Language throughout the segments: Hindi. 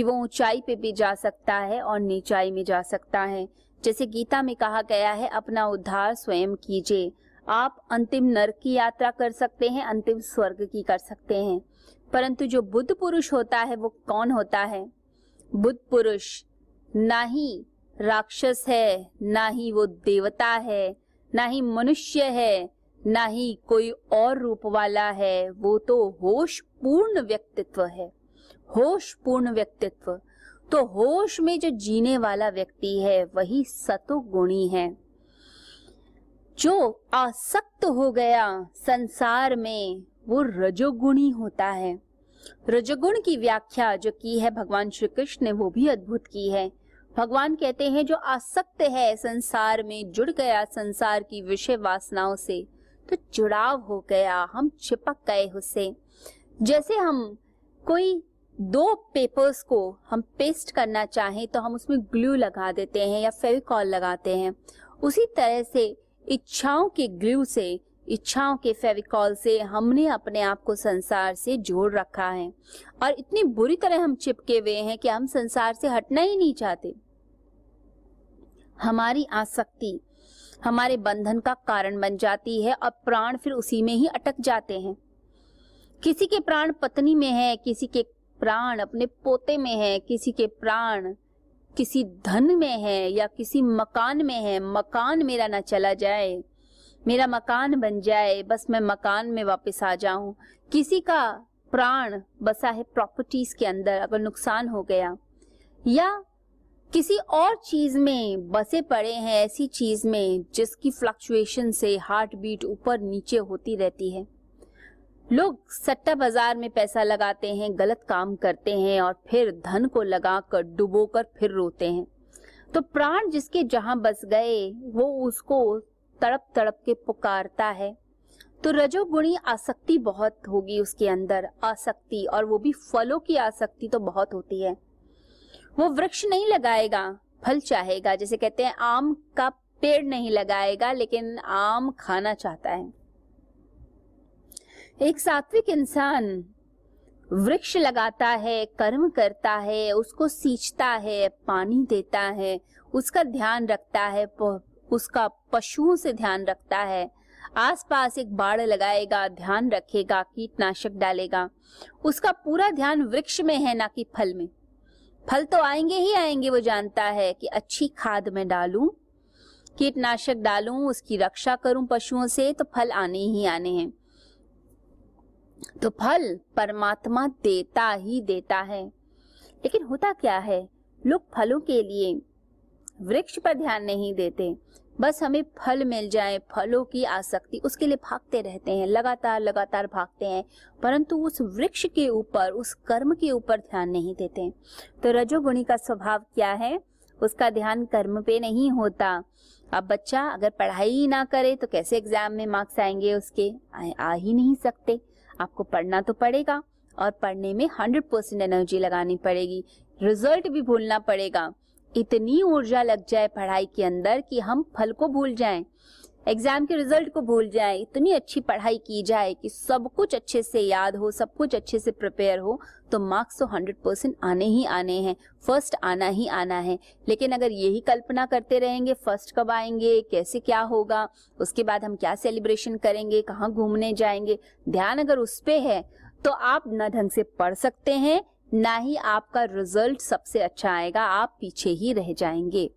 कि वो ऊंचाई पे भी जा सकता है और नीचाई में जा सकता है। जैसे गीता में कहा गया है, अपना उद्धार स्वयं कीजिए। आप अंतिम नरक की यात्रा कर सकते हैं, अंतिम स्वर्ग की कर सकते हैं। परंतु जो बुद्ध पुरुष होता है, वो कौन होता है? बुद्ध पुरुष ना ही राक्षस है, ना ही वो देवता है, ना ही मनुष्य है, ना ही कोई और रूप वाला है। वो तो होश पूर्ण व्यक्तित्व है। होश पूर्ण व्यक्तित्व। तो होश में जो जीने वाला व्यक्ति है, वही सतो गुणी है। जो आसक्त हो गया संसार में, वो रजोगुणी होता है। रजोगुण की व्याख्या जो की है भगवान श्री कृष्ण ने, वो भी अद्भुत की है। भगवान कहते हैं, जो आसक्त है संसार में, जुड़ गया संसार की विषय वासनाओं से तो जुड़ाव हो गया, हम चिपक गए उससे जैसे हम कोई दो पेपर्स को हम पेस्ट करना चाहें तो हम उसमें ग्लू लगा देते हैं या फेविकॉल लगाते हैं। उसी तरह से इच्छाओं के ग्लू से, इच्छाओं के फेविकॉल से हमने अपने आप को संसार से जोड़ रखा है। और इतनी बुरी तरह हम चिपके हुए हैं कि हम संसार से हटना ही नहीं चाहते। हमारी आसक्ति, हमारे बंधन का कारण बन जाती है और प्राण फिर उसी में ही अटक जाते हैं। किसी के प्राण पत्नी में है, किसी के प्राण अपने पोते में है, किसी के प्राण किसी धन में है या किसी मकान में है, मकान मेरा ना चला जाए, मेरा मकान बन जाए, बस मैं मकान में वापस आ जाऊँ। किसी का प्राण बसा है प्रॉपर्टीज़ के अंदर, अगर नुकसान हो गया, या किसी और चीज़ में बसे पड़े हैं, ऐसी चीज़ में जिसकी फ्लक्चुएशन से हार्ट बीट ऊपर नीचे होती रहती है। लोग सट्टा बाज़ार में पैसा लगाते हैं, गलत काम करते हैं और फिर धन को लगाकर डुबोकर फिर रोते हैं। तो प्राण जिसके जहाँ बस गए, वो उसको तड़प तड़प के पुकारता है। तो रजोगुणी आसक्ति बहुत होगी उसके अंदर, आसक्ति और वो भी फलों की आसक्ति तो बहुत होती है। वो वृक्ष नहीं लगाएगा, फल चाहेगा, जैसे कहते हैं, आम का पेड़ नहीं लगाएगा, लेकिन आम खाना चाहता है। एक सात्विक इंसान वृक्ष लगाता है, कर्म करता है, उसको सींचता है, पानी देता है, उसका ध्यान रखता है उसका पशुओं से ध्यान रखता है। आसपास एक बाड़ लगाएगा, ध्यान रखेगा, कीटनाशक डालेगा। उसका पूरा ध्यान वृक्ष में है, ना कि फल में। फल तो आएँगे ही आएँगे, वो जानता है कि अच्छी खाद में डालूं, कीटनाशक डालूं, उसकी रक्षा करूँ पशुओं से तो फल आने ही आने हैं। तो फल परमात्मा देता ही देता है। लेकिन होता क्या है? लोग फलों के लिए वृक्ष पर ध्यान नहीं देते। बस हमें फल मिल जाए फलों की आसक्ति उसके लिए भागते रहते हैं लगातार लगातार भागते हैं परंतु उस वृक्ष के ऊपर उस कर्म के ऊपर ध्यान नहीं देते। तो रजोगुणी का स्वभाव क्या है? उसका ध्यान कर्म पे नहीं होता। अब बच्चा अगर पढ़ाई ही ना करे तो कैसे एग्ज़ाम में मार्क्स आएँगे उसके? आ, आ ही नहीं सकते। आपको पढ़ना तो पड़ेगा और पढ़ने में हंड्रेड परसेंट एनर्जी लगानी पड़ेगी। रिज़ल्ट भी भूलना पड़ेगा। इतनी ऊर्जा लग जाए पढ़ाई के अंदर कि हम फल को भूल जाएँ। एग्ज़ाम के रिज़ल्ट को भूल जाए, इतनी अच्छी पढ़ाई की जाए कि सब कुछ अच्छे से याद हो, सब कुछ अच्छे से प्रिपेयर हो तो मार्क्स तो हंड्रेड परसेंट आने ही आने हैं। फ़र्स्ट आना ही आना है। लेकिन अगर यही कल्पना करते रहेंगे फ़र्स्ट कब आएँगे, कैसे क्या होगा, उसके बाद हम क्या सेलिब्रेशन करेंगे, कहाँ घूमने जाएँगे, ध्यान अगर उस पर है तो आप न ढंग से पढ़ सकते हैं, ना ही आपका रिज़ल्ट सबसे अच्छा आएगा, आप पीछे ही रह जाएँगे।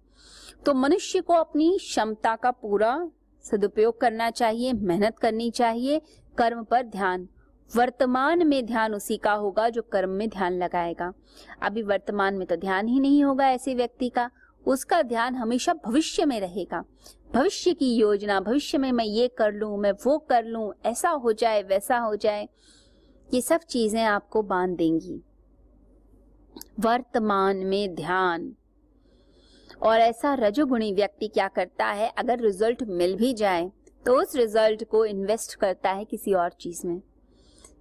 तो मनुष्य को अपनी क्षमता का पूरा सदुपयोग करना चाहिए, मेहनत करनी चाहिए, कर्म पर ध्यान। वर्तमान में ध्यान उसी का होगा जो कर्म में ध्यान लगाएगा। अभी वर्तमान में तो ध्यान ही नहीं होगा ऐसे व्यक्ति का। उसका ध्यान हमेशा भविष्य में रहेगा। भविष्य की योजना, भविष्य में मैं ये कर लूँ, मैं वो कर लूँ, ऐसा हो जाए, वैसा हो जाए, ये सब चीज़ें आपको बाँध देंगी। वर्तमान में ध्यान। और ऐसा रजोगुणी व्यक्ति क्या करता है? अगर रिज़ल्ट मिल भी जाए तो उस रिज़ल्ट को इन्वेस्ट करता है किसी और चीज़ में।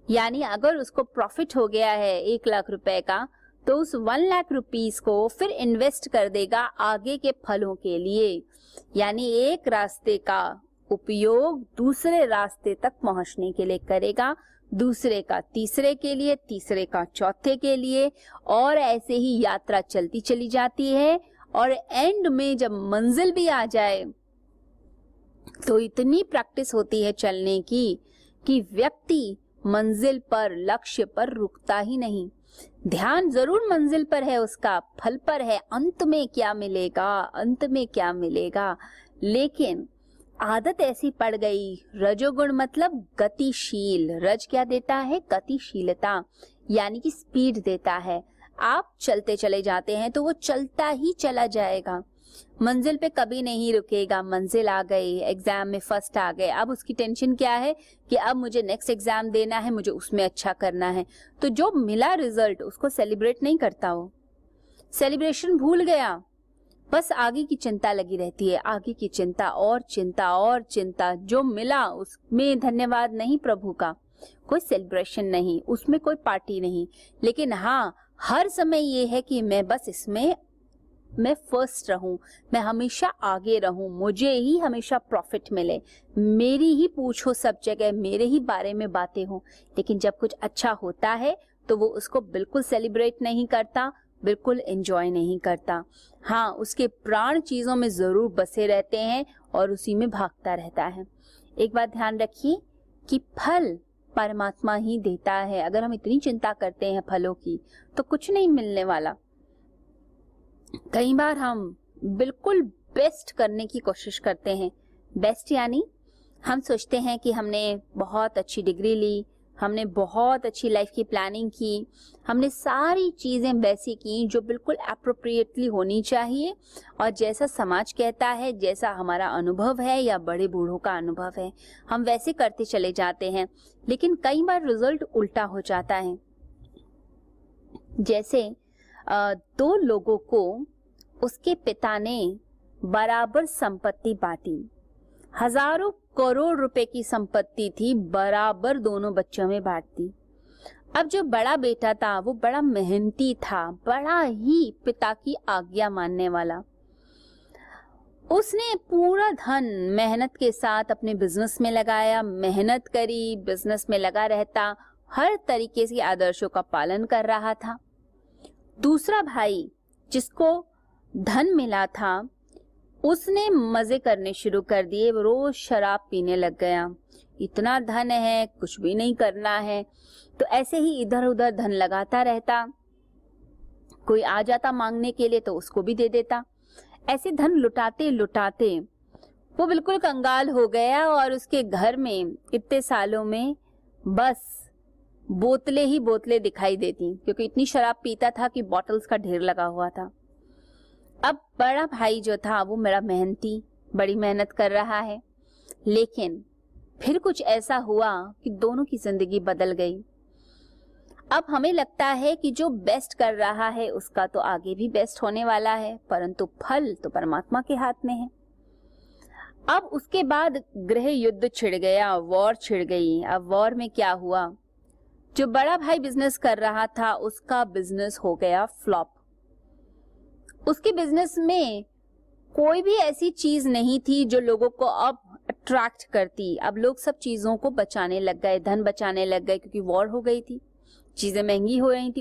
यानी अगर उसको प्रॉफिट हो गया है एक लाख रुपए का तो उस वन लाख रुपीस को फिर इन्वेस्ट कर देगा आगे के फलों के लिए। यानी एक रास्ते का उपयोग दूसरे रास्ते तक पहुँचने के लिए करेगा, दूसरे का तीसरे के लिए, तीसरे का चौथे के लिए, और ऐसे ही यात्रा चलती चली जाती है। और एंड में जब मंजिल भी आ जाए तो इतनी प्रैक्टिस होती है चलने की कि व्यक्ति मंजिल पर, लक्ष्य पर रुकता ही नहीं। ध्यान ज़रूर मंजिल पर है, उसका फल पर है। अंत में क्या मिलेगा? अंत में क्या मिलेगा? लेकिन आदत ऐसी पड़ गई। रजोगुण मतलब गतिशील। रज क्या देता है? गतिशीलता, यानी कि स्पीड देता है। आप चलते चले जाते हैं तो वो चलता ही चला जाएगा। मंजिल पे कभी नहीं रुकेगा, मंजिल आ गई एग्ज़ाम में फ़र्स्ट आ गए। अब उसकी टेंशन क्या है कि अब मुझे नेक्स्ट एग्ज़ाम देना है, मुझे उसमें अच्छा करना है। तो जो मिला रिज़ल्ट उसको सेलिब्रेट नहीं करता वो। सेलिब्रेशन भूल गया। बस आगे की चिंता लगी रहती है, आगे की चिंता, और चिंता और चिंता। जो मिला, उसमें धन्यवाद नहीं प्रभु का। कोई सेलिब्रेशन नहीं, उसमें कोई पार्टी नहीं। लेकिन हाँ हर समय ये है कि मैं बस इसमें, मैं फ़र्स्ट रहूँ, मैं हमेशा आगे रहूँ, मुझे ही हमेशा प्रॉफिट मिले। मेरी ही पूछो सब जगह, मेरे ही बारे में बातें हो। लेकिन जब कुछ अच्छा होता है तो वो उसको बिल्कुल सेलिब्रेट नहीं करता, बिल्कुल एंजॉय नहीं करता। हाँ उसके प्राण चीज़ों में ज़रूर बसे रहते हैं और उसी में भागता रहता है। एक बात ध्यान रखिए कि फल परमात्मा ही देता है। अगर हम इतनी चिंता करते हैं फलों की तो कुछ नहीं मिलने वाला। कई बार हम बिल्कुल बेस्ट करने की कोशिश करते हैं। बेस्ट यानी हम सोचते हैं कि हमने बहुत अच्छी डिग्री ली हमने बहुत अच्छी लाइफ की प्लानिंग की। हमने सारी चीज़ें वैसी की जो बिल्कुल अप्रोप्रिएटली होनी चाहिए। और जैसा समाज कहता है, जैसा हमारा अनुभव है, या बड़े बूढ़ों का अनुभव है, हम वैसे करते चले जाते हैं। लेकिन कई बार रिज़ल्ट उल्टा हो जाता है। जैसे दो लोगों को उसके पिता ने बराबर संपत्ति बांटी। हज़ारों करोड़ रुपए की संपत्ति थी, बराबर दोनों बच्चों में बांटती। अब जो बड़ा बेटा था, वो बड़ा मेहनती था, बड़ा ही पिता की आज्ञा मानने वाला। उसने पूरा धन मेहनत के साथ अपने बिज़नेस में लगाया, मेहनत करी, बिज़नेस में लगा रहता, हर तरीके से आदर्शों का पालन कर रहा था। दूसरा भाई, जिसको धन मिला था उसने मज़े करने शुरू कर दिए। रोज शराब पीने लग गया। इतना धन है, कुछ भी नहीं करना है। तो ऐसे ही इधर उधर धन लगाता रहता। कोई आ जाता मांगने के लिए तो उसको भी दे देता। ऐसे धन लुटाते लुटाते वो बिल्कुल कंगाल हो गया और उसके घर में इतने सालों में बस बोतलें ही बोतलें दिखाई देती। क्योंकि इतनी शराब पीता था कि बॉटल्स का ढेर लगा हुआ था। अब बड़ा भाई जो था, वो मेरा मेहनती, बड़ी मेहनत कर रहा है। लेकिन फिर कुछ ऐसा हुआ कि दोनों की ज़िंदगी बदल गई। अब हमें लगता है कि जो बेस्ट कर रहा है, उसका तो आगे भी बेस्ट होने वाला है, परंतु फल तो परमात्मा के हाथ में है। अब उसके बाद गृह युद्ध छिड़ गया वॉर छिड़ गई। अब वॉर में क्या हुआ? जो बड़ा भाई बिज़नेस कर रहा था, उसका बिज़नेस हो गया फ्लॉप उसके बिज़नेस में कोई भी ऐसी चीज़ नहीं थी जो लोगों को अब अट्रैक्ट करती। अब लोग सब चीज़ों को बचाने लग गए, धन बचाने लग गए, क्योंकि वॉर हो गई थी, चीज़ें महँगी हो रही थी।